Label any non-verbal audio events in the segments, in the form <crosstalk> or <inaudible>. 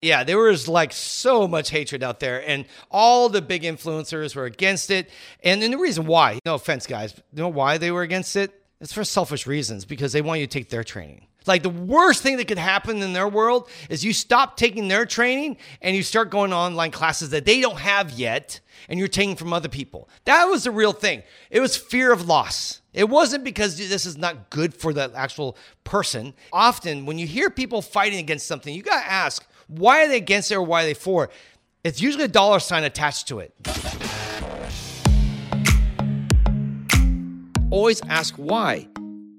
Yeah, there was like so much hatred out there, and all the big influencers were against it. And then the reason why, no offense, guys, you know why they were against it? It's for selfish reasons because they want you to take their training. Like the worst thing that could happen in their world is you stop taking their training and you start going online classes that they don't have yet and you're taking from other people. That was the real thing. It was fear of loss. It wasn't because this is not good for the actual person. Often, when you hear people fighting against something, you got to ask, why are they against it or why are they for it? It's usually a dollar sign attached to it. Always ask why.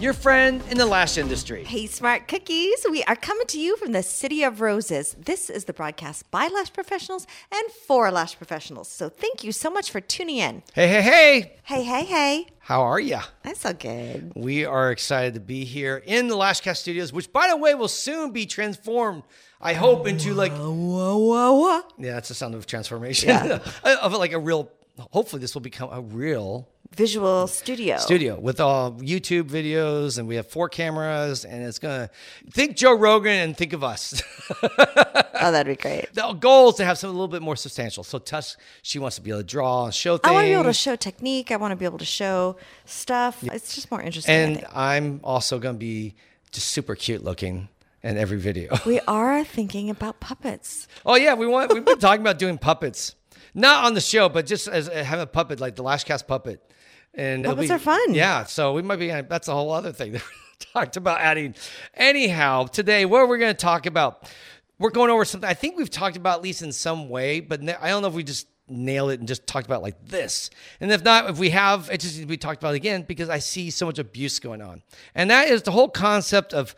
your friend in the lash industry. Hey, smart cookies. We are coming to you from the City of Roses. This is the broadcast by lash professionals and for lash professionals. So thank you so much for tuning in. Hey, hey, hey! Hey, hey, hey. How are ya? That's so good. We are excited to be here in the Lashcast studios, which, by the way, will soon be transformed. I hope into like Whoa, whoa, whoa. yeah, that's the sound of transformation Yeah. <laughs> of like a real. Hopefully, this will become a real Visual studio. studio with all YouTube videos, and we have four cameras, and it's gonna think Joe Rogan and think of us. <laughs> Oh, that'd be great. the goal is to have something a little bit more substantial. So Tuss, she wants to be able to draw and show things. I want to be able to show technique. I want to be able to show stuff. It's just more interesting. And. I'm also gonna be just super cute looking in every video. <laughs> we are thinking about puppets. Oh yeah, we want. We've been talking about doing puppets, not on the show, but just as having a puppet like the Lashcast puppet. And Puppets be- are fun. Yeah, so we might be. Uh, that's a whole other thing <laughs> that we talked about adding. Anyhow, today what we're going to talk about, we're going over something I think we've talked about at least in some way, but I don't know if we just nailed it and just talked about it like this. And if not, if we have, it just needs to be talked about again because I see so much abuse going on, and that is the whole concept of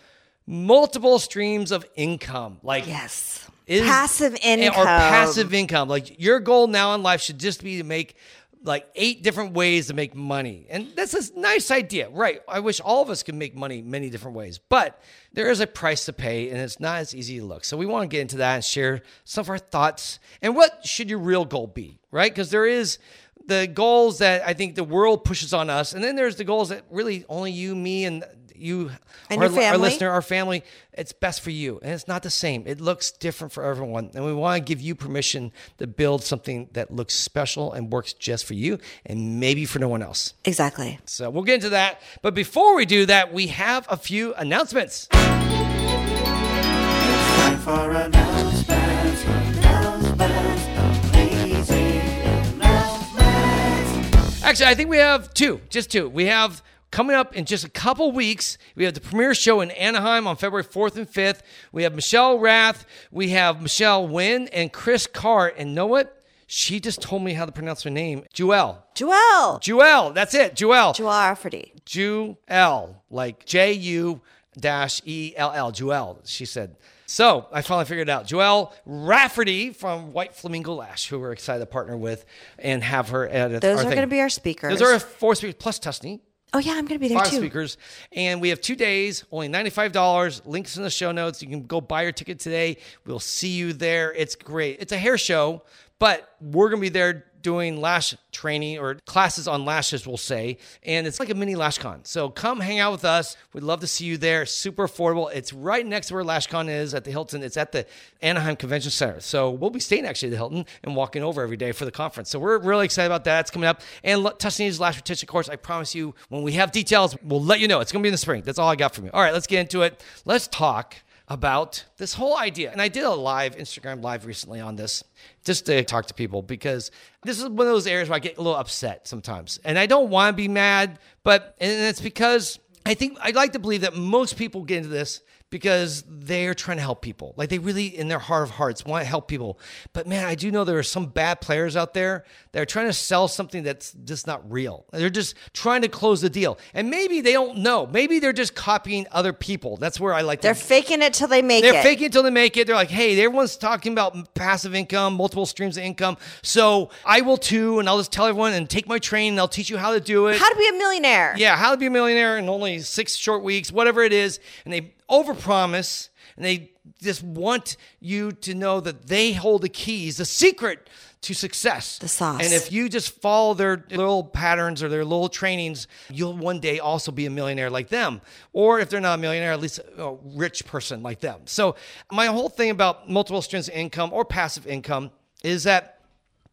multiple streams of income. Like Yes. is- passive income. or passive income. Like your goal now in life should just be to make like eight different ways to make money. And that's a nice idea, right? I wish all of us could make money many different ways, but there is a price to pay and it's not as easy to look. So we want to get into that and share some of our thoughts and what should your real goal be, right? Because there is the goals that I think the world pushes on us, and then there's the goals that really only you, me, and you, And our, your family. our listener, our family, it's best for you. And it's not the same. It looks different for everyone. And we want to give you permission to build something that looks special and works just for you and maybe for no one else. Exactly. So we'll get into that. But before we do that, we have a few announcements. For announcements, announcements, announcements. Actually, I think we have two, just two. We have coming up in just a couple weeks. We have the premiere show in Anaheim on February 4th and 5th. We have Michelle Rath, we have Michelle Wynn, and Chris Carr. And know what? She just told me how to pronounce her name. Jewel. Joelle. Jewel. That's it. Jewel. Joelle Rafferty. Jewel. Like J U dash E L L. Jewel. She said. So I finally figured it out. Joelle Rafferty from White Flamingo Lash, who we're excited to partner with and have her at Those are going to be our speakers. Those are our four speakers plus Tusney. Oh, yeah, I'm going to be there Five too. speakers, and we have two days, only ninety-five dollars. Links in the show notes. You can go buy your ticket today. We'll see you there. It's great. It's a hair show, but we're gonna be there doing lash training or classes on lashes, we'll say, and it's like a mini LashCon. So come hang out with us. We'd love to see you there. Super affordable. It's right next to where LashCon is at the Hilton. It's at the Anaheim Convention Center. So we'll be staying actually at the Hilton and walking over every day for the conference. So we're really excited about that. It's coming up. And Tusney's Lash Retention course. I promise you, when we have details, we'll let you know. It's gonna be in the spring. That's all I got from you. All right, let's get into it. Let's talk about this whole idea. And I did a live Instagram live recently on this just to talk to people because this is one of those areas where I get a little upset sometimes. And I don't want to be mad, but and it's because I think I'd like to believe that most people get into this because they're trying to help people. Like they really, in their heart of hearts, want to help people. But man, I do know there are some bad players out there that are trying to sell something that's just not real. They're just trying to close the deal. And maybe they don't know. Maybe they're just copying other people. That's where I like They're to. faking it till they make They're it. faking it until they make it. They're like, hey, everyone's talking about passive income, multiple streams of income. So I will too. And I'll just tell everyone and take my training and I'll teach you how to do it. How to be a millionaire. Yeah, how to be a millionaire in only six short weeks, whatever it is. And they overpromise and they just want you to know that they hold the keys, the secret to success. The sauce. And if you just follow their little patterns or their little trainings, you'll one day also be a millionaire like them. Or if they're not a millionaire, at least a rich person like them. So, my whole thing about multiple streams of income or passive income is that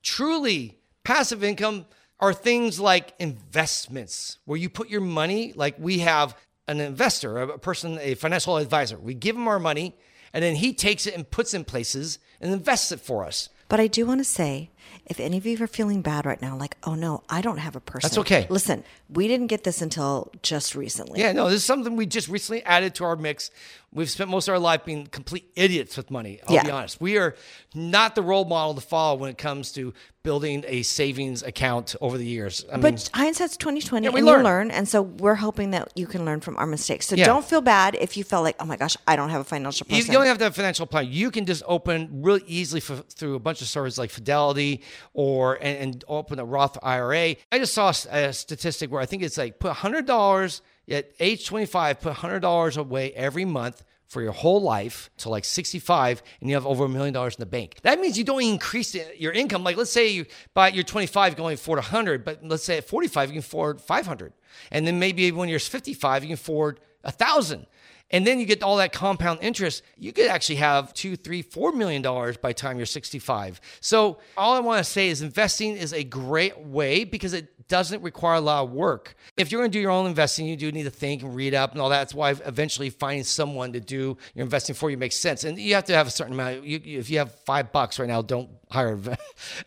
truly passive income are things like investments where you put your money like we have an investor a person a financial advisor. We give him our money and then he takes it and puts in places and invests it for us. But I do want to say, if any of you are feeling bad right now, like, oh no, I don't have a person. That's okay. Listen, we didn't get this until just recently. yeah no this is something we just recently added to our mix we've spent most of our life being complete idiots with money i'll Yeah. be honest we are not the role model to follow when it comes to building a savings account over the years I mean, But hindsight's twenty twenty, Yeah, we and learn. learn, and so we're hoping that you can learn from our mistakes. So Yeah. don't feel bad if you felt like, oh my gosh, I don't have a financial You, person. you don't have to have a financial plan. You can just open really easily f- through a bunch of services like Fidelity or and, and open a Roth IRA. I just saw a statistic where I think it's like put hundred dollars at age twenty five, put hundred dollars away every month for your whole life to like 65 and you have over a million dollars in the bank. That means you don't increase your income. Like let's say you by you're 25 you can only afford 100, but let's say at 45 you can afford 500. And then maybe when you're 55 you can afford a thousand. And then you get all that compound interest. You could actually have two, three, four million dollars by the time you're 65. So all I want to say is investing is a great way because it doesn't require a lot of work. If you're going to do your own investing, you do need to think and read up and all that. That's why eventually finding someone to do your investing for you makes sense. And you have to have a certain amount. You, if you have five bucks right now, don't hire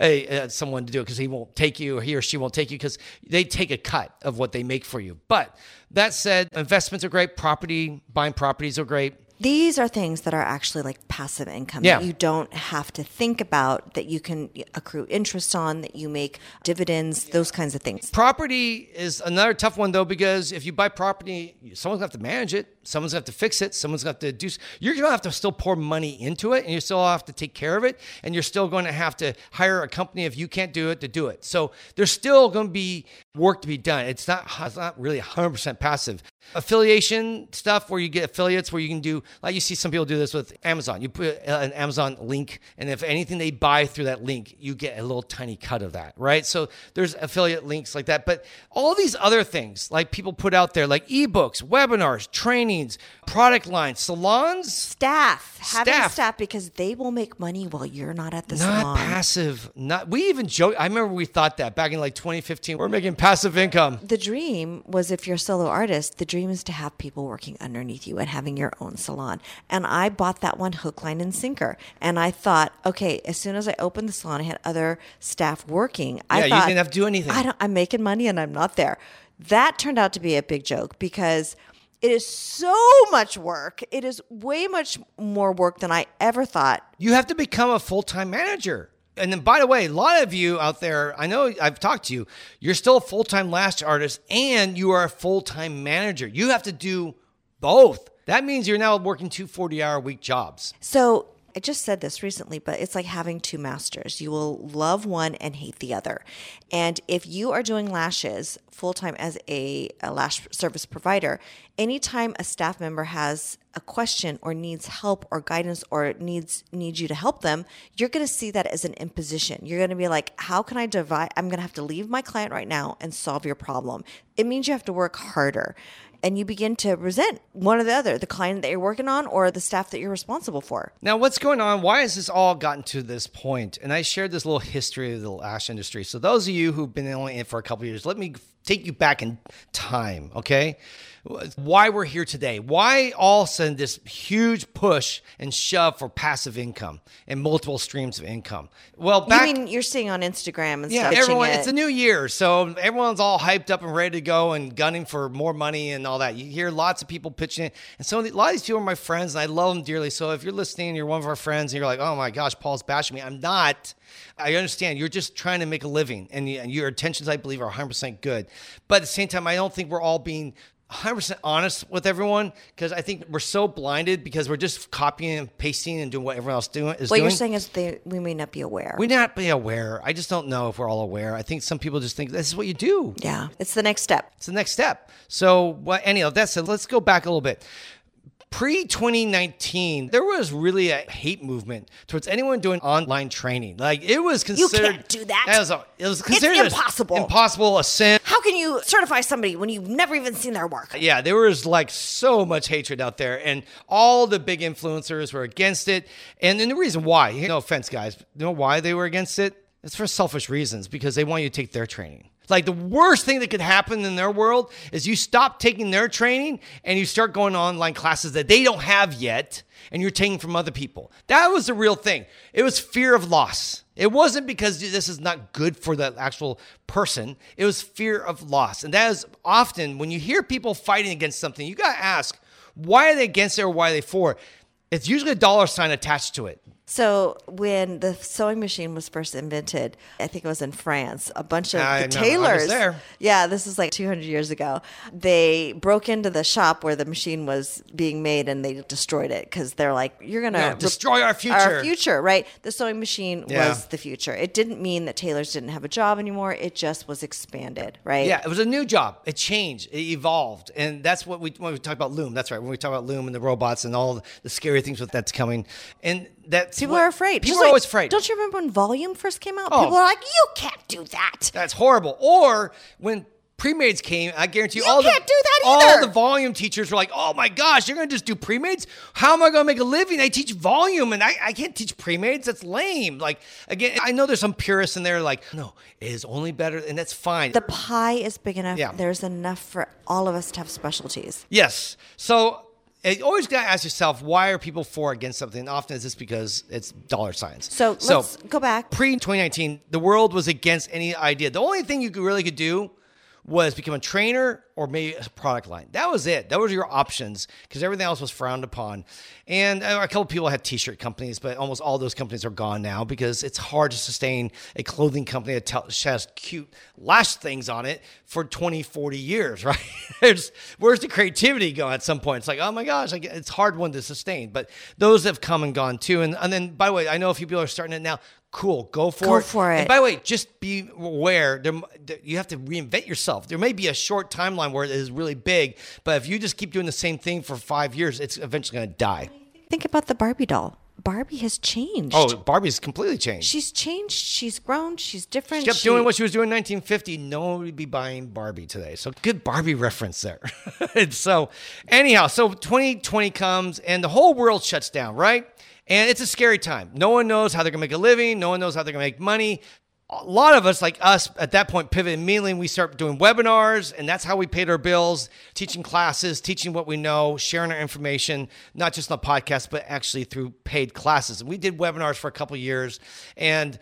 a, <laughs> someone to do it because he won't take you or he or she won't take you because they take a cut of what they make for you. But that said, investments are great. Property, buying properties are great. These are things that are actually like passive income Yeah. that you don't have to think about, that you can accrue interest on, that you make dividends, those kinds of things. Property is another tough one though because if you buy property, someone's gonna have to manage it, someone's gonna have to fix it, someone's gonna have to do. You're gonna have to still pour money into it, and you still have to take care of it, and you're still going to have to hire a company if you can't do it to do it. So there's still going to be work to be done. It's not it's not really 100% passive. Affiliation stuff where you get affiliates where you can do like you see some people do this with Amazon. You put an Amazon link, and if anything they buy through that link, you get a little tiny cut of that, right? So there's affiliate links like that. But all these other things like people put out there, like ebooks, webinars, trainings, product lines, salons, Staff, having Staff. staff because they will make money while you're not at the not salon. passive. Not we even joke. I remember we thought that back in like 2015. We're making passive income. the dream was if you're a solo artist, the dream is to have people working underneath you and having your own salon. And I bought that one hook, line, and sinker. And I thought, okay, as soon as I opened the salon, I had other staff working. I Yeah, you didn't have to do anything. I don't, I'm making money and I'm not there. That turned out to be a big joke because it is so much work. It is way much more work than I ever thought. You have to become a full time manager. And then, by the way, a lot of you out there, I know I've talked to you, you're still a full time lash artist and you are a full time manager. You have to do both. That means you're now working two 40 hour week jobs. So I just said this recently, but it's like having two masters. You will love one and hate the other. And if you are doing lashes full time as a, a lash service provider, anytime a staff member has a question or needs help or guidance or needs needs you to help them, you're going to see that as an imposition. You're going to be like, "How can I divide? I'm going to have to leave my client right now and solve your problem." It means you have to work harder. And you begin to resent one or the other, the client that you're working on or the staff that you're responsible for. Now, what's going on? Why has this all gotten to this point? And I shared this little history of the lash industry. So, those of you who've been only in it for a couple years, let me take you back in time, okay? Why we're here today. Why all of a sudden this huge push and shove for passive income and multiple streams of income? Well, back. you mean you're seeing on Instagram and yeah, stuff? everyone. pitching It's a new year, so everyone's all hyped up and ready to go and gunning for more money and all that. You hear lots of people pitching it, and so a lot of these people are my friends, and I love them dearly. So if you're listening, and you're one of our friends, and you're like, "Oh my gosh, Paul's bashing me," I'm not. I understand you're just trying to make a living, and, your intentions, I believe, are 100 percent good. But at the same time, I don't think we're all being 100% honest with everyone because I think we're so blinded because we're just copying and pasting and doing what everyone else is doing is What doing. you're saying is they we may not be aware. We may not be aware. I just don't know if we're all aware. I think some people just think this is what you do. yeah, it's the next step. It's the next step. So, what? Anyhow, that's it. Let's go back a little bit. Pre 2019, there was really a hate movement towards anyone doing online training. Like it was considered. You can't do that. It was, a- it was considered a- impossible. impossible, a sin. How can you certify somebody when you've never even seen their work? Yeah, there was like so much hatred out there, and all the big influencers were against it. And, then the reason why, no offense, guys, you know why they were against it? It's for selfish reasons because they want you to take their training. Like the worst thing that could happen in their world is you stop taking their training and you start going online classes that they don't have yet and you're taking from other people. That was the real thing. It was fear of loss. It wasn't because this is not good for the actual person. It was fear of loss. And that is often when you hear people fighting against something, you got to ask, why are they against it or why are they for it? It's usually a dollar sign attached to it. So when the sewing machine was first invented, I think it was in France, a bunch of I the know, tailors. there. Yeah, this is like 200 years ago. They broke into the shop where the machine was being made and they destroyed it because they're like, "You're gonna Yeah, destroy our future." Our future, right? The sewing machine Yeah. was the future. It didn't mean that tailors didn't have a job anymore. It just was expanded, right? Yeah, it was a new job. It changed. It evolved, and that's what we when we talk about Loom. That's right. When we talk about Loom and the robots and all the scary things with that's coming, and that People are afraid. People Just are like- always afraid. Don't you remember when Volume first came out? Oh. People are like, "You can't do that." That's horrible. Or when pre-mades came, I guarantee you, You all can't the, do that All the volume teachers were like, "Oh my gosh, you're going to just do pre-mades? How am I going to make a living? I teach volume, and I, I can't teach pre-mades. That's lame." Like again, I know there's some purists in there like, "No, it is only better," and that's fine. The pie is big enough. Yeah. There's enough for all of us to have specialties. Yes. So you always got to ask yourself, why are people for or against something? and Often it's just because it's dollar signs. So let's go back. Pre 2019, the world was against any idea. The only thing you could really could do was become a trainer or maybe a product line. That was it. That was your options because everything else was frowned upon. And uh, a couple people had t-shirt companies, but almost all those companies are gone now because it's hard to sustain a clothing company that has cute lash things on it for 20, 40 years, <laughs> right? Where's the creativity going at some point? It's like, oh my gosh, get- it's hard one to sustain. But those have come and gone too. And, and then, by the way, I know a few people are starting it now. Cool, go for Go it. for And by the way, just be aware there, there- you have to reinvent yourself. There may be a short timeline where it is really big, but if you just keep doing the same thing for five years, it's eventually going to die. Think about the Barbie doll. Barbie has changed. Oh, Barbie's completely changed. She's changed. She's grown. She's different. She kept She- doing what she was doing in 1950. No one would be buying Barbie today. So good Barbie reference there. <laughs> so, anyhow, so 2020 comes and the whole world shuts down, right? And it's a scary time. No one knows how they're going to make a living. No one knows how they're going to make money. A lot of us, like us, at that point, pivot immediately. and We start doing webinars, and that's how we paid our bills, teaching classes, teaching what we know, sharing our information, not just on the podcast, but actually through paid classes. And we did webinars for a couple of years, and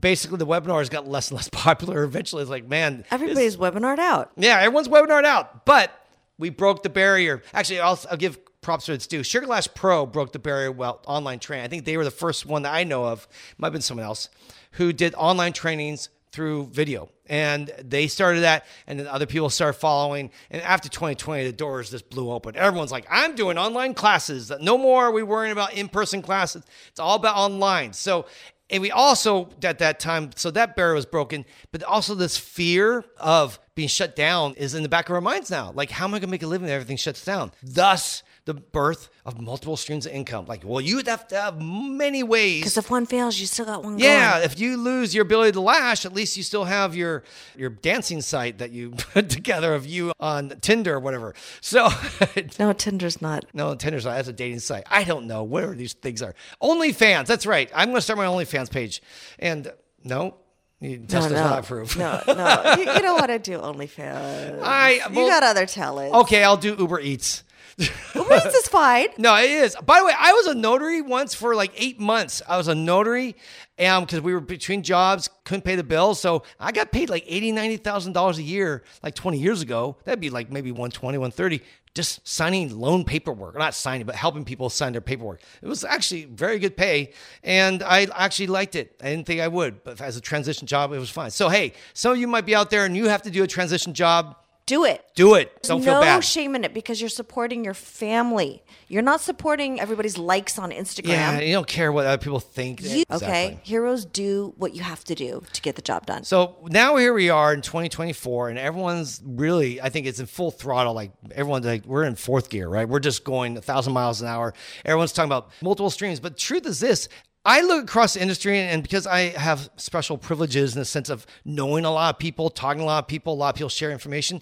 basically the webinars got less and less <laughs> popular. Eventually, it's like, man, this- Everybody's webinared out. yeah, everyone's webinared out, but we broke the barrier. Actually, I'll, I'll give props to its due. Sugarlash Pro broke the barrier well online training. I think they were the first one that I know of, might have been someone else, who did online trainings through video. And they started that, and then other people started following. And after 2020, the doors just blew open. Everyone's like, I'm doing online classes. No more are we worrying about in person classes. It's all about online. So, and we also, at that time, so that barrier was broken, but also this fear of being shut down is in the back of our minds now. Like, how am I going to make a living if everything shuts down? Thus, the birth of multiple streams of income. Like, well, you'd have to have many ways. Because if one fails, you still got one Yeah, going. if you lose your ability to lash, at least you still have your your dancing site that you <laughs> put together of you on Tinder or whatever. So, <laughs> No, Tinder's not. no, Tinder's not. That's a dating site. I don't know where these things are. OnlyFans. That's right. I'm going to start my OnlyFans page. And no, you- No, no, not approve. no, <laughs> no. you, you don't want to do OnlyFans. I you got other talents. okay. I'll do Uber Eats. Eats is fine. <laughs> No, it is. By the way, I was a notary once for like eight months. I was a notary, um, and because we were between jobs, couldn't pay the bills, so I got paid like eighty, ninety thousand dollars a year, like twenty years ago. That'd be like maybe 120, 130, just signing loan paperwork, or not signing, but helping people sign their paperwork. It was actually very good pay, and I actually liked it. I didn't think I would, but as a transition job, it was fine. So hey, some of you might be out there and you have to do a transition job. Do it. Do it. Don't feel bad. no shame in it because you're supporting your family. You're not supporting everybody's likes on Instagram. yeah, you don't care what other people think. You- Exactly. Okay, heroes do what you have to do to get the job done. So now here we are in 2024, and everyone's really, I think it's in full throttle. Like everyone's like, we're in fourth gear, right? We're just going a thousand miles an hour. Everyone's talking about multiple streams. But truth is this. I look across the industry, and because I have special privileges in the sense of knowing a lot of people, talking to a lot of people, a lot of people share information.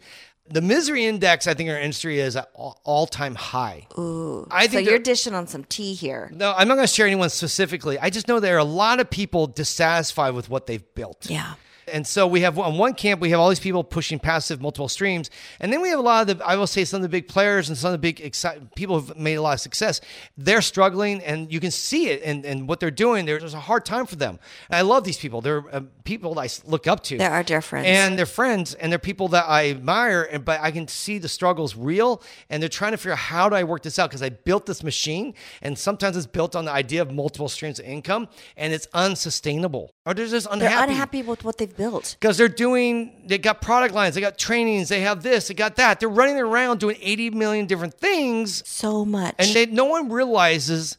The misery index, I think, in our industry is at all time high. Ooh, I so you're dishing on some tea here. no, I'm not going to share anyone specifically. I just know there are a lot of people dissatisfied with what they've built. Yeah. And so we have on one camp, we have all these people pushing passive multiple streams. And then we have a lot of the, I will say some of the big players and some of the big exci- people who've made a lot of success. They're struggling and you can see it and, and what they're doing. There's a hard time for them. And I love these people. They're uh, people I look up to. They're our dear friends. And they're friends and they're people that I admire. And, but I can see the struggles real and they're trying to figure out how do I work this out? Because I built this machine and sometimes it's built on the idea of multiple streams of income and it's unsustainable. Or they're just unhappy. They're unhappy unhappy with what they've built. Because they're doing they got product lines they got trainings they have this they got that they're running around doing 80 million different things So much. and they, no one realizes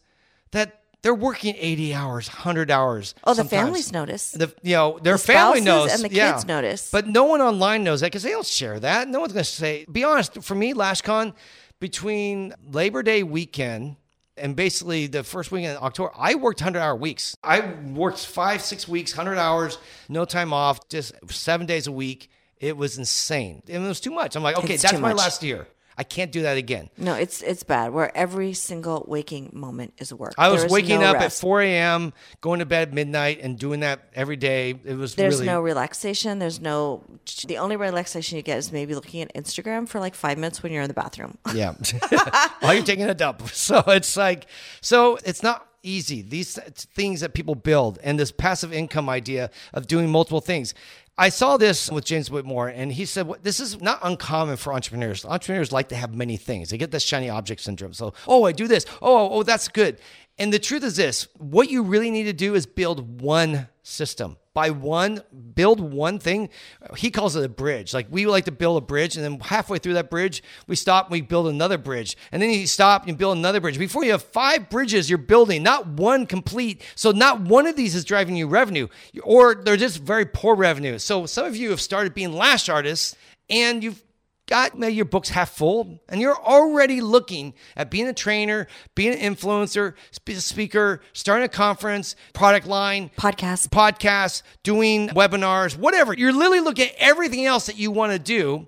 that they're working 80 hours 100 hours oh, the sometimes. families notice. the you know their The family knows and the yeah. kids notice. but no one online knows that because they don't share that no one's going to say be honest for me lashcon between labor day weekend and basically the first weekend in october i worked 100 hour weeks. I worked five six weeks 100 hours no time off just seven days a week. It was insane. And it was too much. I'm like okay It's that's my last year i can't do that again no, it's it's bad. Where every single waking moment is work. I was waking no up rest. at 4 a.m., going to bed at midnight, and doing that every day. It was There's really no relaxation. There's no. The only relaxation you get is maybe looking at Instagram for like five minutes when you're in the bathroom. Yeah. <laughs> <laughs> While you're taking a dump. <laughs> So it's like, so it's not easy. These things that people build and this passive income idea of doing multiple things. I saw this with James Wedmore, and he said, This is not uncommon for entrepreneurs. Entrepreneurs like to have many things. They get this shiny object syndrome. So, oh, I do this. Oh, oh, that's good. And the truth is this what you really need to do is build one system. By one, build one thing. He calls it a bridge. Like we like to build a bridge, and then halfway through that bridge, we stop and we build another bridge. And then you stop and build another bridge. Before you have five bridges you're building, not one complete. So not one of these is driving you revenue, or they're just very poor revenue. So some of you have started being lash artists and you've got maybe your book's half full and you're already looking at being a trainer, being an influencer, sp- speaker, starting a conference, product line, Podcast. podcasts, doing webinars, whatever. You're literally looking at everything else that you want to do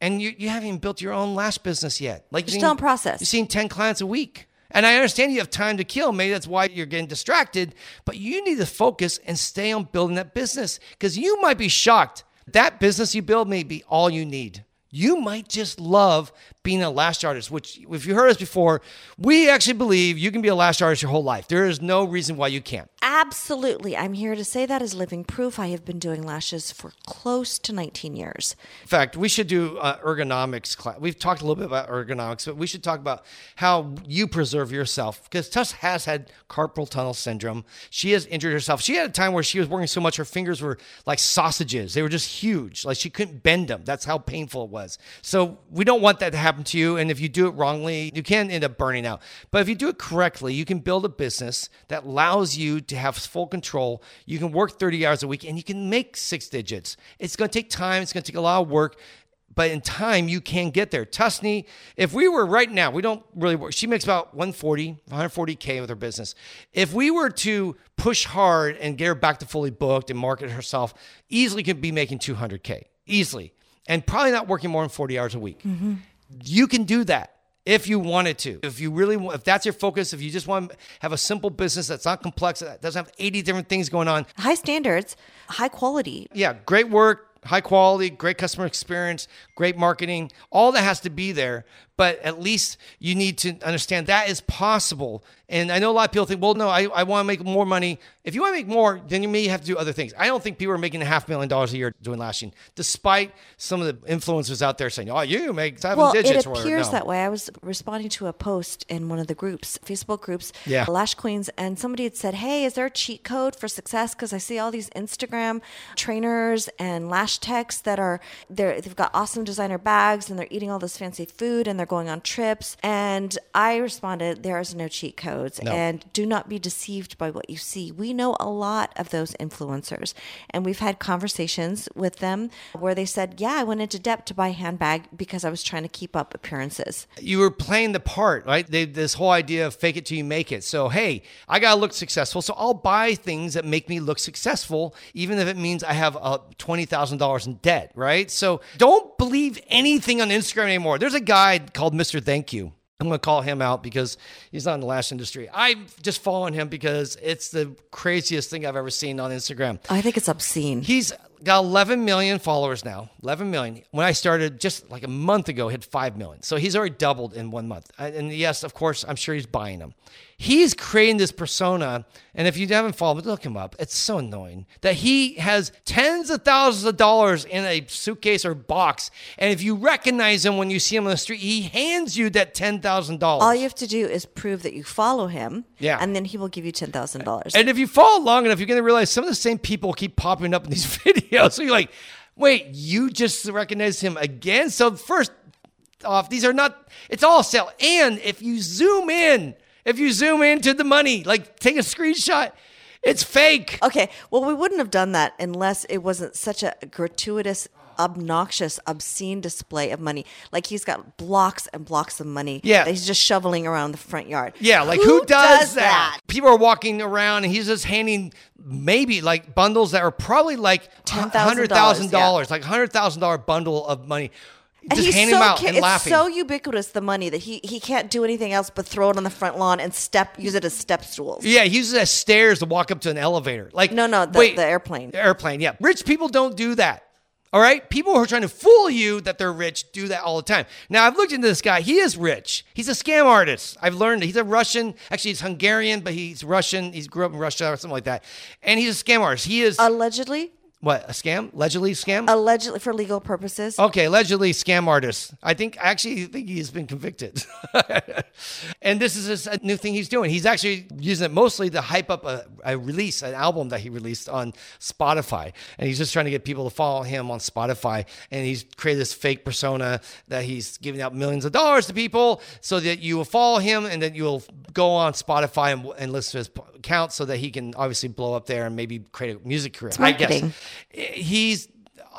and you, you haven't even built your own lash business yet. Like You're you're still in process. You're seeing 10 clients a week. And I understand you have time to kill. Maybe that's why you're getting distracted, but you need to focus and stay on building that business because you might be shocked. That business you build may be all you need. You might just love being a lash artist, which, if you heard us before, we actually believe you can be a lash artist your whole life. There is no reason why you can't. Absolutely. I'm here to say that as living proof. I have been doing lashes for close to 19 years. In fact, we should do uh, ergonomics class. We've talked a little bit about ergonomics, but we should talk about how you preserve yourself because Tuss has had carpal tunnel syndrome. She has injured herself. She had a time where she was working so much her fingers were like sausages. They were just huge. Like she couldn't bend them. That's how painful it was. So we don't want that to happen to you. And if you do it wrongly, you can end up burning out. But if you do it correctly, you can build a business that allows you to have full control. You can work 30 hours a week and you can make six digits. It's going to take time. It's going to take a lot of work but in time you can get there. Tusney, if we were right now, we don't really work. She makes about 140, 140K with her business. If we were to push hard and get her back to fully booked and market herself, easily could be making 200K, easily. And probably not working more than 40 hours a week. Mm-hmm. You can do that if you wanted to. If you really want, if that's your focus, if you just want to have a simple business that's not complex, that doesn't have 80 different things going on, High standards, high quality. yeah, great work, high quality, great customer experience, great marketing, all that has to be there. But at least you need to understand that is possible. And I know a lot of people think, well, no, I, I want to make more money. If you want to make more, then you may have to do other things. I don't think people are making a half million dollars a year doing lashing, despite some of the influencers out there saying, oh, you make seven Well, digits. it appears no. that way. I was responding to a post in one of the groups, Facebook groups, Yeah. Lash Queens, and somebody had said, "Hey, is there a cheat code for success?" Because I see all these Instagram trainers and lash techs that are they're, they've got awesome designer bags and they're eating all this fancy food and they're going on trips. And I responded, "There is no cheat codes, No. and do not be deceived by what you see. We know a lot of those influencers, and we've had conversations with them where they said, "Yeah, I went into debt to buy a handbag because I was trying to keep up appearances." you were playing the part, right? They, this whole idea of fake it till you make it. So, hey, I got to look successful. So I'll buy things that make me look successful, even if it means I have uh, $20,000 in debt, right? So don't believe anything on Instagram anymore. There's a guy called Mr. Thank You. I'm going to call him out because he's not in the lash industry. I'm just following him because it's the craziest thing I've ever seen on Instagram. I think it's obscene. He's got 11 million followers now. 11 million. When I started just like a month ago, hit 5 million. So he's already doubled in one month. And yes, of course, I'm sure he's buying them. He's creating this persona. And if you haven't followed him, look him up. It's so annoying that he has tens of thousands of dollars in a suitcase or box. And if you recognize him when you see him on the street, he hands you that $10,000. All you have to do is prove that you follow him, Yeah. and then he will give you ten thousand dollars. And if you follow long enough, you're going to realize some of the same people keep popping up in these <laughs> videos. <laughs> So you're like, wait, you just recognized him again? So, first off, these are not, it's all sale. And if you zoom in, if you zoom into the money, like take a screenshot, it's fake. Okay, well, we wouldn't have done that unless it wasn't such a gratuitous, obnoxious, obscene display of money. Like he's got blocks and blocks of money Yeah. that he's just shoveling around the front yard. Yeah, like who, does, that? People are walking around and he's just handing maybe like bundles that are probably like $10,000, $100,000, like $100,000 bundle of money. And just he's handing so them out ca- it's laughing. so ubiquitous the money that he he can't do anything else but throw it on the front lawn and step use it as step stools. Yeah, he uses it as stairs to walk up to an elevator. Like No, no, the- wait, the airplane. The airplane. Yeah, rich people don't do that. All right, people who are trying to fool you that they're rich do that all the time. Now I've looked into this guy. He is rich. He's a scam artist. I've learned he's a Russian. Actually, he's Hungarian, but he's Russian. He grew up in Russia or something like that. And he's a scam artist. He is Allegedly, what a scam? Allegedly scam. allegedly for legal purposes. Okay, allegedly scam artist. I think actually I think he's been convicted. <laughs> and this is a new thing he's doing. He's actually using it mostly to hype up a, a release, an album that he released on Spotify. And he's just trying to get people to follow him on Spotify. And he's created this fake persona that he's giving out millions of dollars to people so that you will follow him and that you'll go on Spotify and, and listen to his account so that he can obviously blow up there and maybe create a music career. I guess he's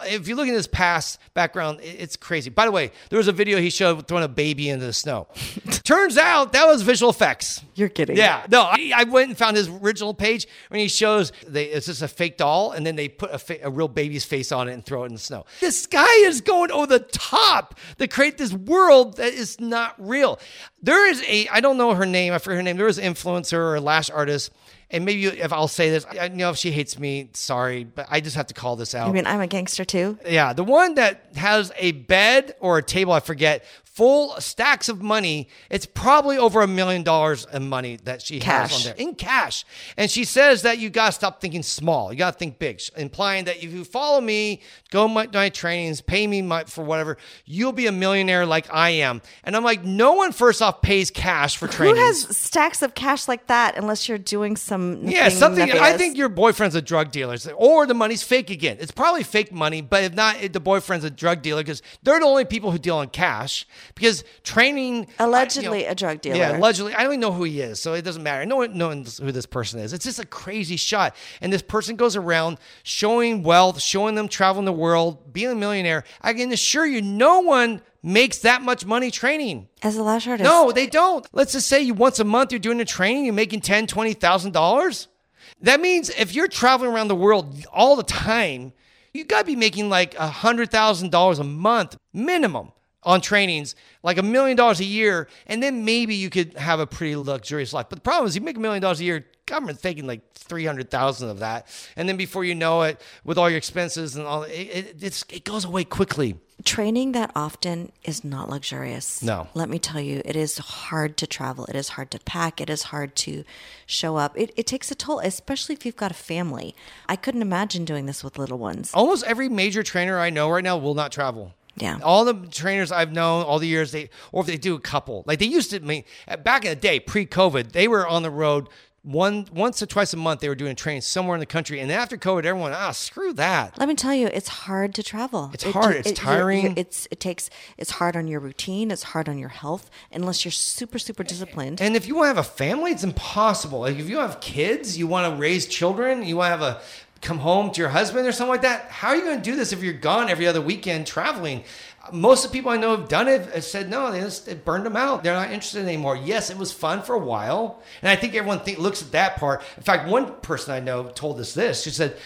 if you look at his past background, it's crazy. By the way, there was a video he showed throwing a baby into the snow. <laughs> Turns out that was visual effects. You're kidding. Yeah, no, I, I went and found his original page when he shows they, it's just a fake doll, and then they put a, fa- a real baby's face on it and throw it in the snow. This guy is going over the top to create this world that is not real. There is a, I don't know her name, I forget her name. There is an influencer or a lash artist, and maybe if I'll say this, I know if she hates me, sorry, but I just have to call this out. I mean, I'm a gangster too. Yeah, the one that has a bed or a table, I forget, full stacks of money. It's probably over a million dollars in money that she has on there in cash. And she says that you gotta stop thinking small. You gotta think big, implying that if you follow me, go my, my trainings, pay me my, for whatever, you'll be a millionaire like I am. And I'm like, no one first off pays cash for training. Who has stacks of cash like that unless you're doing some Yeah, thing something. I think your boyfriend's a drug dealer, or the money's fake again. It's probably fake money, but if not, the boyfriend's a drug dealer because they're the only people who deal in cash. Because training I- you Allegedly know- a drug dealer. Yeah, allegedly. I don't even know who he is, so it doesn't matter. No one knows who this person is. It's just a crazy shot. And this person goes around showing wealth, showing them traveling the world, being a millionaire. I can assure you, no one makes that much money training. As a lash artist. No, they don't. Let's just say you once a month you're doing a training, you're making ten, twenty thousand dollars. That means if you're traveling around the world all the time, you gotta be making like a hundred thousand dollars a month minimum on trainings, like a million dollars a year, and then maybe you could have a pretty luxurious life. But the problem is, you make a million dollars a year, government's taking like three hundred thousand of that, and then before you know it, with all your expenses and all, it, it, it's, it goes away quickly. Training that often is not luxurious. No. Let me tell you, it is hard to travel. It is hard to pack. It is hard to show up. It, it takes a toll, especially if you've got a family. I couldn't imagine doing this with little ones. Almost every major trainer I know right now will not travel. Yeah. All the trainers I've known all the years, they or if they do a couple, like they used to. I mean, back in the day, pre-COVID, they were on the road one once or twice a month. They were doing training somewhere in the country, and after COVID, everyone ah screw that. Let me tell you, it's hard to travel. It's hard. It's you're- tiring. it's it takes it's hard on your routine. It's hard on your health unless you're super super disciplined. And if you want to have a family, it's impossible. Like if you have kids, you want to raise children, you want to have a come home to your husband or something like that. How are you going to do this if you're gone every other weekend traveling? Most of the people I know have done it have said no, they just it burned them out. They're not interested anymore. Yes, it was fun for a while, and I think everyone think, looks at that part. In fact, one person I know told us this. She said,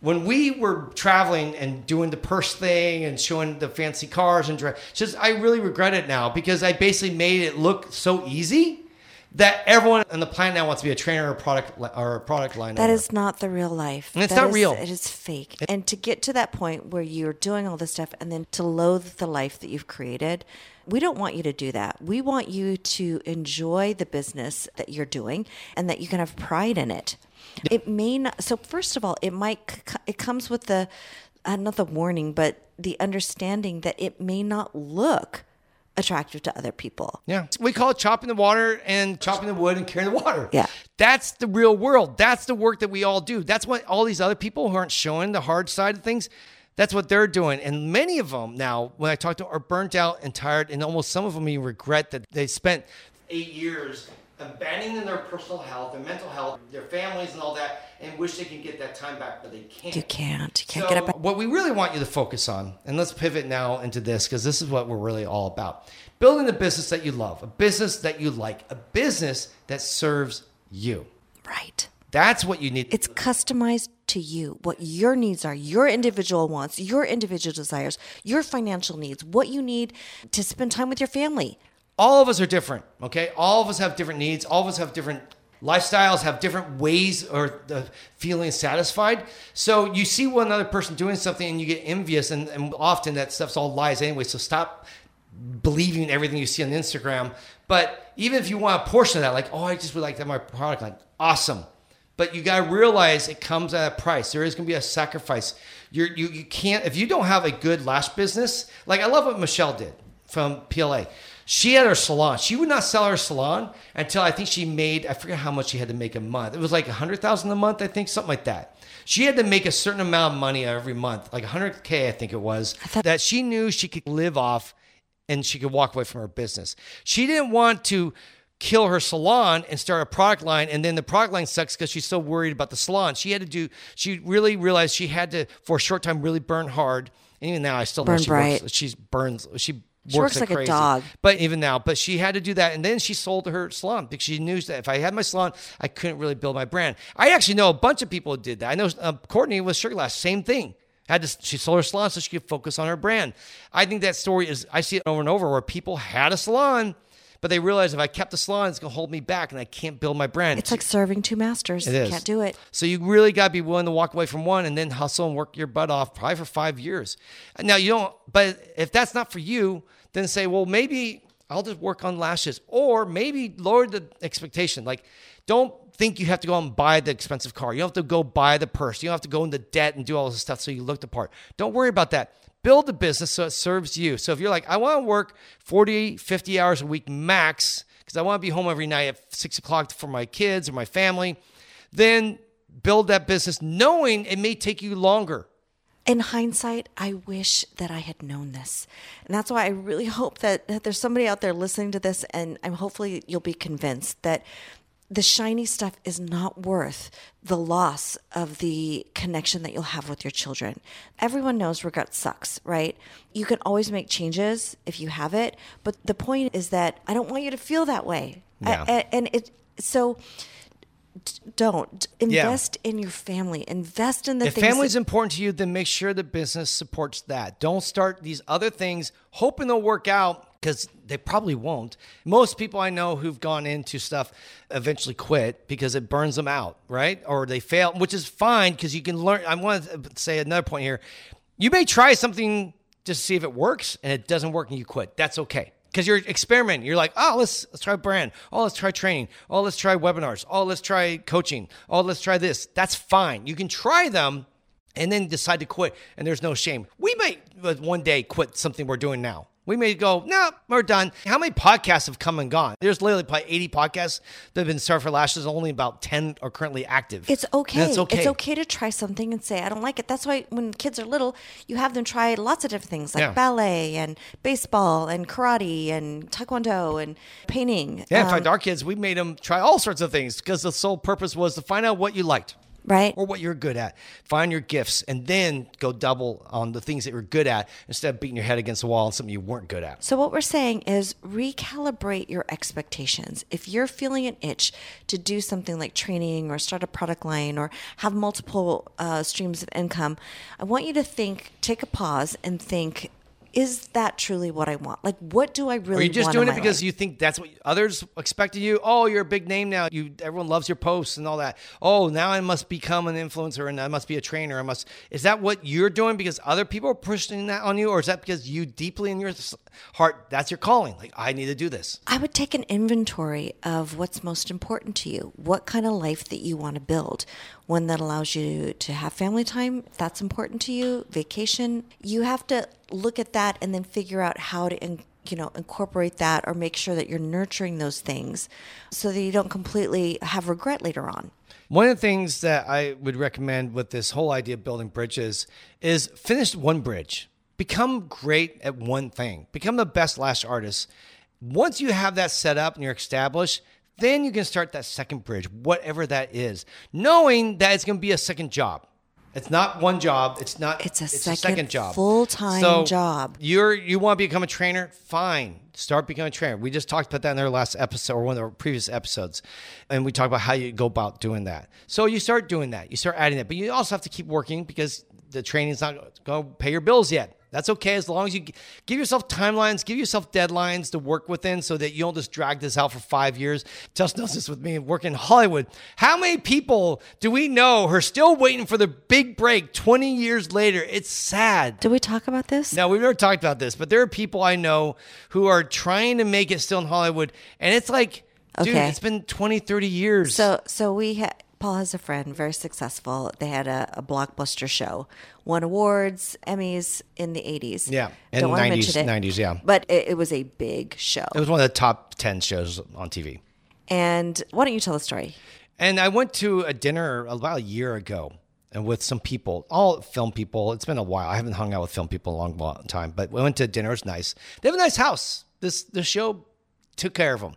when we were traveling and doing the purse thing and showing the fancy cars and dri- she says, I really regret it now because I basically made it look so easy that everyone on the planet now wants to be a trainer or product li- or a product line. That owner. is not the real life. And it's That not is- real. It is fake. And to get to that point where you're doing all this stuff and then to loathe the life that you've created, we don't want you to do that. We want you to enjoy the business that you're doing and that you can have pride in it. It may not. So first of all, it might. It comes with the, uh, not the warning, but the understanding that it may not look attractive to other people. Yeah. We call it chopping the water and chopping the wood and carrying the water. Yeah. That's the real world. That's the work that we all do. That's what all these other people who aren't showing the hard side of things, that's what they're doing. And many of them now, when I talk to them, are burnt out and tired. And almost some of them even regret that they spent eight years abandoning their personal health, their mental health, their families and all that, and wish they can get that time back, but they can't. You can't. You can't So get it back. What we really want you to focus on, and let's pivot now into this because this is what we're really all about building a business that you love, a business that you like, a business that serves you. Right. That's what you need. It's customized to you, what your needs are, your individual wants, your individual desires, your financial needs, what you need to spend time with your family. All of us are different, okay? All of us have different needs. All of us have different lifestyles, have different ways or the feeling satisfied. So you see one other person doing something and you get envious, and, and often that stuff's all lies anyway. So stop believing everything you see on Instagram. But even if you want a portion of that, like, oh, I just would like to have my product line, awesome. But you gotta realize it comes at a price. There is gonna be a sacrifice. You're, you you can't if you don't have a good lash business. Like I love what Michelle did from PLA. She had her salon. She would not sell her salon until I think she made I forget how much she had to make a month. It was like a hundred thousand a month, I think, something like that. She had to make a certain amount of money every month, like 100k, I think it was, that she knew she could live off and she could walk away from her business. She didn't want to kill her salon and start a product line and then the product line sucks because she's so worried about the salon. She had to do she really realized she had to for a short time really burn hard. And even now I still know Burn she bright. works she burns she She works like a crazy. dog. But even now, but she had to do that. And then she sold her salon because she knew that if I had my salon, I couldn't really build my brand. I actually know a bunch of people who did that. I know uh, Courtney with Sugarlash, same thing. Had to, she sold her salon so she could focus on her brand. I think that story is, I see it over and over where people had a salon, but they realized if I kept the salon, it's going to hold me back and I can't build my brand. It's like serving two masters. It is. Can't do it. So you really got to be willing to walk away from one and then hustle and work your butt off probably for five years. Now you don't, but if that's not for you, then say, well, maybe I'll just work on lashes or maybe lower the expectation. Like don't think you have to go and buy the expensive car. You don't have to go buy the purse. You don't have to go into debt and do all this stuff so you look the part. Don't worry about that. Build a business so it serves you. So if you're like, I want to work 40, 50 hours a week max because I want to be home every night at six o'clock for my kids or my family, then build that business knowing it may take you longer. In hindsight, I wish that I had known this. And that's why I really <laughs> hope that, that there's somebody out there listening to this, and I'm hopefully you'll be convinced that the shiny stuff is not worth the loss of the connection that you'll have with your children. Everyone knows regret sucks, right? You can always make changes if you have it, but the point is that I don't want you to feel that way. Yeah. A- and it so don't invest in your family. Invest in the if things. family's that- important to you, then make sure the business supports that. Don't start these other things hoping they'll work out because they probably won't. Most people I know who've gone into stuff eventually quit because it burns them out, right? Or they fail, which is fine because you can learn. I want to say another point here. You may try something just to see if it works and it doesn't work and you quit. That's okay. Because you're experimenting. You're like, oh, let's let's try brand. Oh, let's try training. Oh, let's try webinars. Oh, let's try coaching. Oh, let's try this. That's fine. You can try them and then decide to quit, and there's no shame. We might one day quit something we're doing now. We may go, no, we're done. How many podcasts have come and gone? There's literally probably 80 podcasts that have been started for lashes. Only about 10 are currently active. It's okay. And it's okay. It's okay to try something and say, I don't like it. That's why when kids are little, you have them try lots of different things like Yeah. ballet and baseball and karate and taekwondo and painting. Yeah, in Um, fact, our kids, we made them try all sorts of things because the sole purpose was to find out what you liked. Right? Or what you're good at. Find your gifts and then go double on the things that you're good at instead of beating your head against the wall on something you weren't good at. So, what we're saying is recalibrate your expectations. If you're feeling an itch to do something like training or start a product line or have multiple uh, streams of income, I want you to think, take a pause and think, is that truly what I want? Like, what do I really want? Are you just doing it because life? you think that's what others expect of you? Oh, you're a big name now. You everyone loves your posts and all that. Oh, now I must become an influencer and I must be a trainer. I must. Is that what you're doing because other people are pushing that on you, or is that because you deeply in your heart that's your calling? Like I need to do this. I would take an inventory of what's most important to you. What kind of life that you want to build. One that allows you to have family time, if that's important to you, vacation. You have to look at that and then figure out how to in, you know, incorporate that or make sure that you're nurturing those things so that you don't completely have regret later on. One of the things that I would recommend with this whole idea of building bridges is finish one bridge. Become great at one thing. Become the best lash artist. Once you have that set up and you're established, then you can start that second bridge, whatever that is, knowing that it's going to be a second job. It's not one job. It's not. It's a second job, full-time So job. You're you want to become a trainer? Fine, start becoming a trainer. We just talked about that in our last episode or one of our previous episodes, and we talked about how you go about doing that. So you start doing that. You start adding that, but you also have to keep working because the training's not going to pay your bills yet. That's okay as long as you give yourself timelines, give yourself deadlines to work within so that you don't just drag this out for five years. Just knows this with me working in Hollywood. How many people do we know who are still waiting for the big break 20 years later? It's sad. Did we talk about this? No, we've never talked about this, but there are people I know who are trying to make it still in Hollywood. And it's like, dude, it's been 20, 30 years. So, so we ha- Paul has a friend, very successful. They had a, a blockbuster show, won awards, Emmys in the eighties. Yeah, in don't want to 90s, mention it, 90s, yeah. But it, it was a big show. it was one of the top 10 shows on TV. and why don't you tell the story? And I went to a dinner about a year ago and with some people, all film people. It's been a while. I haven't hung out with film people in a long, long time, but we went to dinner. It was nice. They have a nice house. This the show took care of them.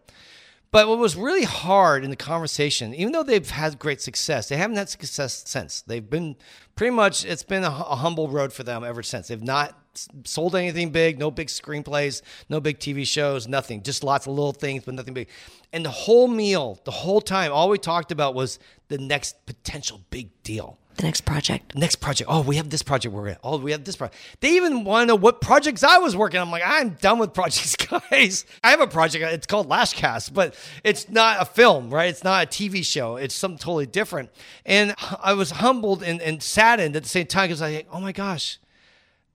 But what was really hard in the conversation, even though they've had great success, they haven't had success since. They've been pretty much, it's been a, a humble road for them ever since. They've not sold anything big, no big screenplays, no big TV shows, nothing. Just lots of little things, but nothing big. And the whole meal, the whole time, all we talked about was the next potential big deal The next project. next project. Oh, we have this project we're in. Oh, we have this project. They even want to know what projects I was working. on. I'm like, I'm done with projects, <laughs> guys. I have a project. It's called Lashcast, but it's not a film, right? It's not a TV show. It's something totally different. And I was humbled and, and saddened at the same time because I think, oh my gosh,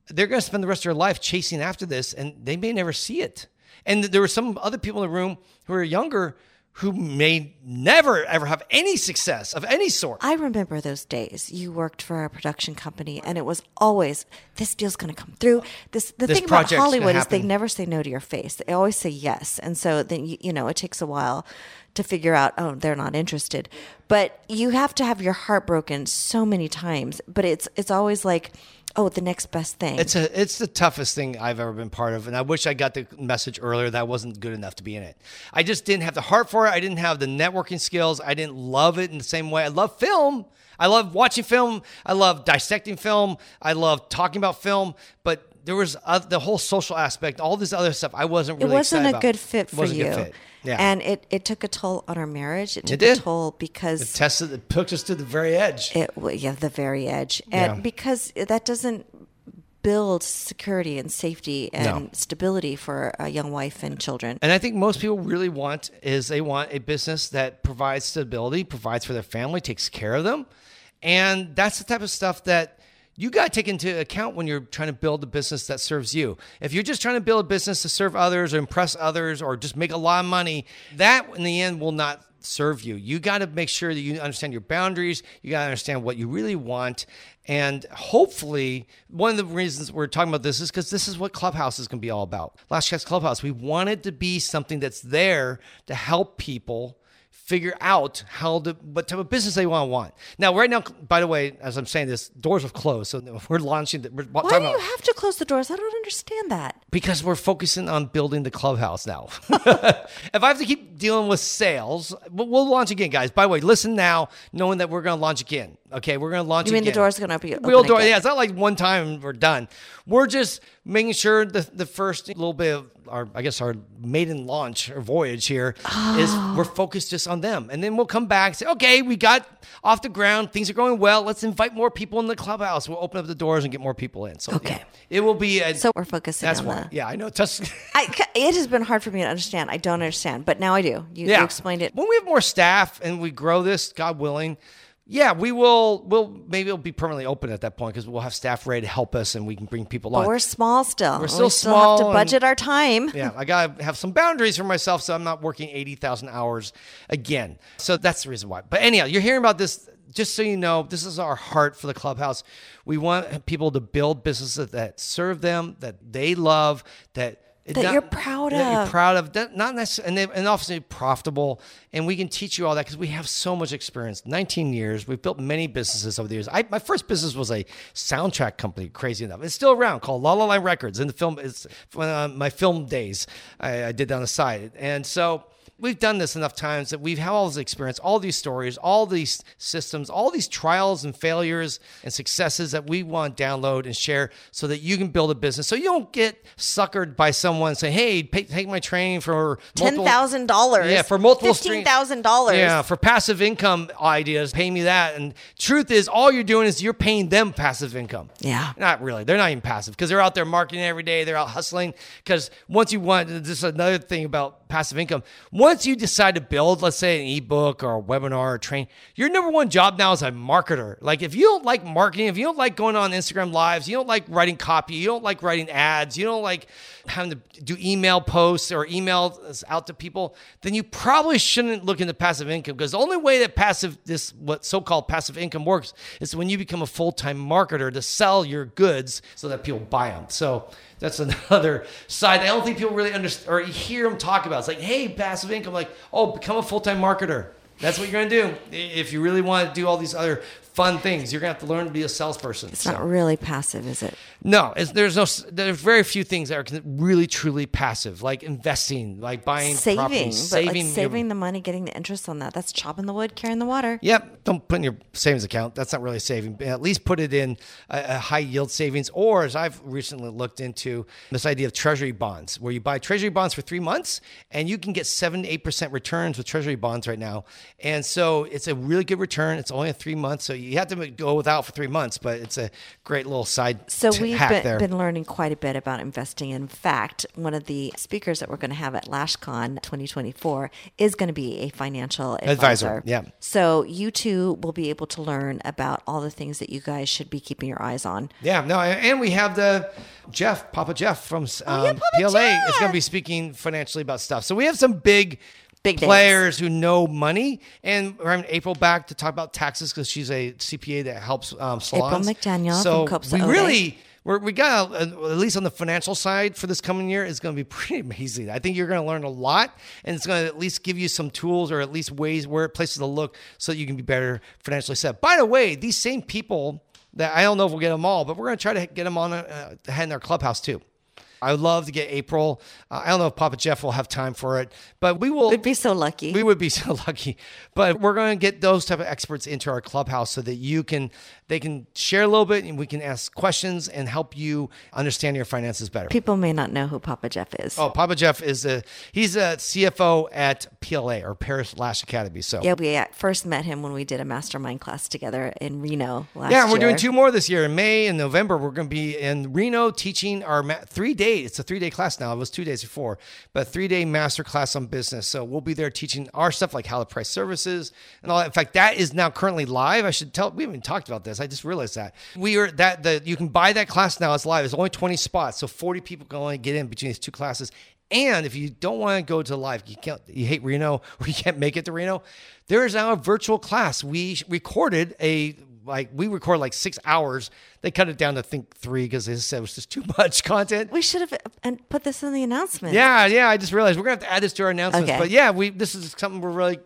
they're going to spend the rest of their life chasing after this and they may never see it. And there were some other people in the room who are younger who may never ever have any success of any sort. I remember those days. You worked for a production company, and it was always this deal's going to come through. This the This thing about Hollywood is they never say no to your face. They always say yes, and so then you, you know it takes a while to figure out. Oh, they're not interested, but you have to have your heart broken so many times. But it's it's always like. Oh, the next best thing. It's a it's the toughest thing I've ever been part of, and I wish I got the message earlier that I wasn't good enough to be in it. I just didn't have the heart for it. I didn't have the networking skills. I didn't love it in the same way. I love film. I love watching film. I love dissecting film. I love talking about film. But there was the whole social aspect, all this other stuff. I wasn't really. it wasn't a about. good fit for you. fit. Yeah. And it, it took a toll on our marriage. It took did. a toll because it tested. It took us to the very edge. it yeah the very edge and Yeah. because that doesn't build security and safety and No. stability for a young wife and children And I think most people really want is they want a business that provides stability, provides for their family, takes care of them. And that's the type of stuff that you got to take into account when you're trying to build a business that serves you. If you're just trying to build a business to serve others or impress others or just make a lot of money, that in the end will not serve you. You got to make sure that you understand your boundaries. You got to understand what you really want. And hopefully, one of the reasons we're talking about this is because this is what Clubhouse is going to be all about. Lashcast Clubhouse, we wanted to be something that's there to help people figure out how to what type of business they want to want. Now, right now, by the way, as I'm saying this, doors have closed, so <laughs> we're launching. The, we're why do you about have to close the doors i don't understand that because we're focusing on building the clubhouse now. <laughs> <laughs> if I have to keep dealing with sales, we'll, we'll launch again, guys. By the way, listen now, knowing that we're going to launch again. Okay, we're going to launch. You mean the again. doors gonna be We'll open door, again? yeah. It's not like one time we're done. We're just making sure the the first little bit of our, I guess, our maiden launch or voyage here is ah. we're focused just on them, and then we'll come back and say, okay, we got off the ground, things are going well. Let's invite more people in the clubhouse. We'll open up the doors and get more people in. So Okay. yeah, it will be. A, So we're focusing That's on why. Yeah, I know. Just, <laughs> I, it has been hard for me to understand i don't understand but now i do you, yeah. you explained it When we have more staff and we grow this, God willing, yeah, we will. We'll maybe it'll be permanently open at that point because we'll have staff ready to help us and we can bring people but on. we're small still We're still we still small have to and- budget our time <laughs> yeah, I gotta have some boundaries for myself, so I'm not working eighty thousand hours again. So that's the reason why. But anyhow, you're hearing about this. Just so you know, this is our heart for the clubhouse. We want people to build businesses that serve them, that they love, that That you're proud of. that You're proud of that, not necessarily, and, and obviously profitable. And we can teach you all that because we have so much experience. 19 years, we've built many businesses over the years. I, my first business was a soundtrack company, crazy enough. It's still around called La La Land Records. In the film, it's uh, my film days. I, I did that on the side, and so we've done this enough times that we've had all this experience, all these stories, all these systems, all these trials and failures and successes that we want to download and share so that you can build a business. So you don't get suckered by someone saying, hey, pay, take my training for Ten thousand dollars. Yeah, for multiple fifteen thousand dollars. Yeah, for passive income ideas, pay me that. And truth is, all you're doing is you're paying them passive income. Yeah. Not really. They're not even passive because they're out there marketing every day. They're out hustling. Because once you want, this is another thing about passive income. Once you decide to build, let's say, an ebook or a webinar or train, your number one job now is a marketer. Like if you don't like marketing, if you don't like going on Instagram lives, you don't like writing copy, you don't like writing ads, you don't like having to do email posts or emails out to people, then you probably shouldn't look into passive income because the only way that passive, this what so-called passive income works is when you become a full-time marketer to sell your goods so that people buy them. So that's <laughs> another side. I don't think people really understand or hear them talk about. It's like, hey, passive income, like, oh, become a full-time marketer. That's what you're gonna do. If you really want to do all these other fun things, you're gonna have to learn to be a salesperson. It's So- not really passive, is it? no, it's, there's no. There's very few things that are really truly passive, like investing, like buying, Saving, but like saving, saving the money, getting the interest on that. That's chopping the wood, carrying the water. Yep. Don't put in your savings account. That's not really saving. At least put it in a, a high yield savings, or as I've recently looked into this idea of treasury bonds, where you buy treasury bonds for three months and you can get seven to eight percent returns with treasury bonds right now. And so it's a really good return. It's only a three months, so you have to go without for three months, but it's a great little side So t- we've been, there. been learning quite a bit about investing. In fact, one of the speakers that we're going to have at LashCon 2024 is going to be a financial advisor. Advisor, yeah. So you two will be able to learn about all the things that you guys should be keeping your eyes on. Yeah, no, and we have the Jeff, Papa Jeff from um, Oh, yeah, Papa PLA is going to be speaking financially about stuff. So we have some big, Big names. players who know money, and we're having April back to talk about taxes because she's a CPA that helps um, salons. McDaniel so from Copsa we really. We're, we got uh, at least on the financial side for this coming year is going to be <laughs> pretty amazing. I think you're going to learn a lot, and it's going to at least give you some tools or at least ways where places to look so that you can be better financially set. By the way, these same people that I don't know if we'll get them all, but we're going to try to get them on uh, in our clubhouse too. I would love to get April. Uh, I don't know if Papa Jeff will have time for it, but we will. We'd be so lucky. We would be <laughs> so lucky, but we're going to get those type of experts into our clubhouse so that you can they can share a little bit and we can ask questions and help you understand your finances better. People may not know who Papa Jeff is. Oh, Papa Jeff is a he's a CFO at PLA or Paris Lash Academy. So Yeah, we first met him when we did a mastermind class together in Reno last yeah, we're year. doing two more this year in May and November. We're going to be in Reno teaching our ma- three It's a three day class now. It was two days before, but three day master class on business. So we'll be there teaching our stuff like how to price services and all that. In fact, that is now currently live. I should tell. We haven't talked about this. I just realized that we are that the you can buy that class now. It's live. It's only twenty spots, so forty people can only get in between these two classes. And if you don't want to go to live, you can't, you hate Reno <laughs> or you can't make it to Reno, there is now a virtual class. We recorded a, like, we record like six hours. They cut it down to think three because they said it was just too <laughs> much content. We should have uh, and put this in the announcement. Yeah, yeah. I just realized we're gonna have to add this to our announcements. Okay. But yeah, we this is something we're really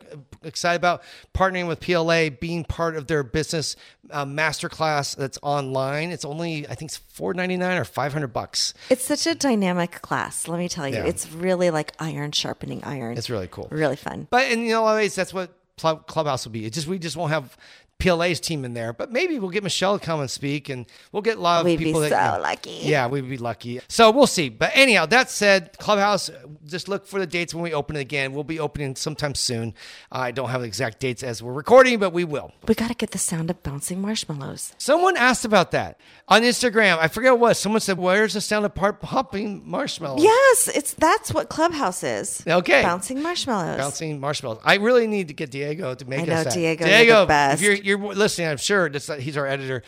excited about partnering with PLA, being part of their business uh, masterclass that's online. It's only I think it's four ninety nine or five hundred bucks. It's such a dynamic class. Let me tell you, Yeah. it's really like iron sharpening iron. It's really cool. really fun. But in you know, ways, that's what Clubhouse will be. It just we just won't have PLA's team in there, but maybe we'll get Michelle to come and speak, and we'll get a lot of We'd be people. so that, you know- lucky. Yeah, we'd be lucky. So we'll see. But anyhow, that said, Clubhouse, just look for the dates when we open it again. We'll be opening sometime soon. I don't have the exact dates as we're recording, but we will. We got to get the sound of bouncing marshmallows. Someone asked about that on Instagram. I forget what. Someone said, "Where's the sound of part popping marshmallows?" Yes, it's that's what Clubhouse is. Okay. bouncing marshmallows. Bouncing marshmallows. I really need to get Diego to make I us know, that. Diego, you're Diego, the best. if you're, you're listening, I'm sure that's, uh, he's our editor.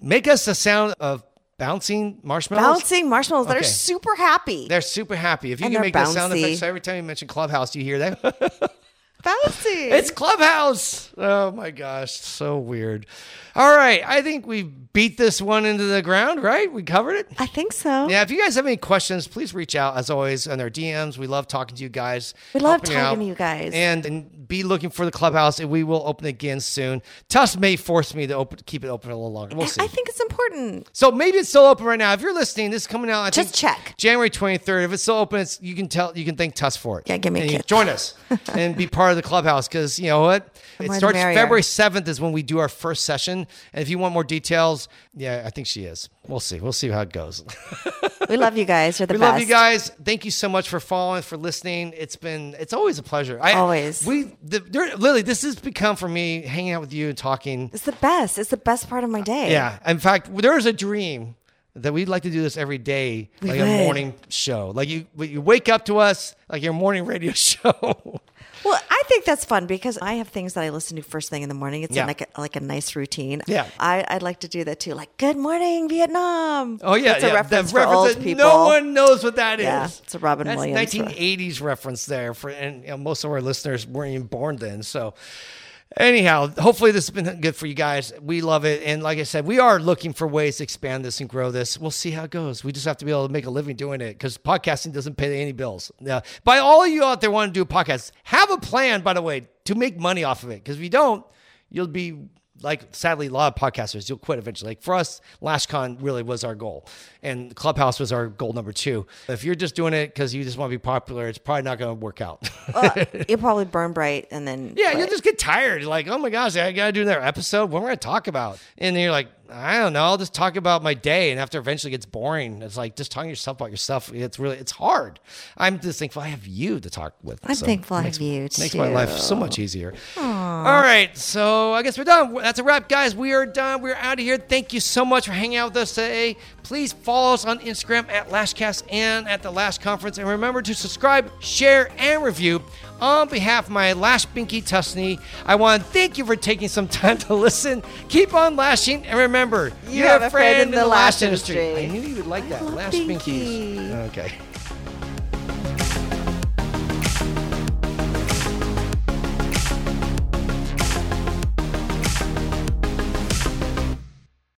Make us the sound of bouncing marshmallows. Bouncing marshmallows that are super happy. They're super happy. If you And can make that sound bouncy. effect, so every time you mention Clubhouse, you hear that. <laughs> bouncy. it's Clubhouse. Oh my gosh, so weird. All right, I think we beat this one into the ground, right? We covered it. I think so. Yeah, if you guys have any questions, please reach out as always on our DMs. We love talking to you guys. We love talking out. to you guys. And, and be looking for the clubhouse, and we will open again soon. Tuss may force me to open, keep it open a little longer. We'll see. I think it's important. so maybe it's still open right now. If you're listening, this is coming out. I Just think check. January 23rd. If it's still open, it's, you can tell. You can thank Tuss for it. Yeah, give me a and you kiss. Join us <laughs> and be part of the clubhouse because you know what? The It starts. February 7th is when we do our first session. And if you want more details, yeah, I think she is. We'll see. We'll see how it goes. <laughs> We love you guys. You're the we best. love you guys. Thank you so much for following, for listening. It's been, it's always a pleasure. I, Always. We, the, Lily, this has become for me hanging out with you and talking. It's the best. It's the best part of my day. Yeah. In fact, there is a dream that we'd like to do this every day, We like a morning show. Like you, you wake up to us like your morning radio <laughs> show. Well, I think that's fun because I have things that I listen to first thing in the morning. It's Yeah. like a, like a nice routine. Yeah. I, I'd like to do that too. Like, good morning, Vietnam. Oh yeah, It's yeah. a reference for old people. No one knows what that is. Yeah, it's a Robin That's Williams 1980s reference there for, and you know, most of our listeners weren't even born then. So, anyhow, hopefully this has been good for you guys. We love it, and like I said, we are looking for ways to expand this and grow this. We'll see how it goes. We just have to be able to make a living doing it because podcasting doesn't pay any bills. Yeah. By all of you out there want to do podcasts, have a plan, by the way, to make money off of it. Because if you don't, you'll be like sadly a lot of podcasters you'll quit eventually. Like for us lashcon really was our goal and clubhouse was our goal number two. If you're just doing it because you just want to be popular it's probably not going to work out. Uh, <laughs> You'll probably burn bright and then. yeah quit. you'll just get tired. Like oh my gosh i gotta do another episode. What am i going to talk about? And then you're like i don't know i'll just talk about my day and after eventually gets boring it's like just talking to yourself about yourself it's really it's hard. I'm just thankful i have you to talk with I'm so thankful I have you too. makes my life so much easier. All right so i guess we're done. That's a wrap guys. We are done. We're out of here. Thank you so much for hanging out with us today. Please follow us on instagram at lashcast and at the lash conference. And remember to subscribe share and review on behalf of my Lash Binky Tusney, I want to thank you for taking some time to listen. Keep on lashing, and remember, You have a friend in the lash industry. I knew you would like that. love Lash Binky. Binkies. Okay.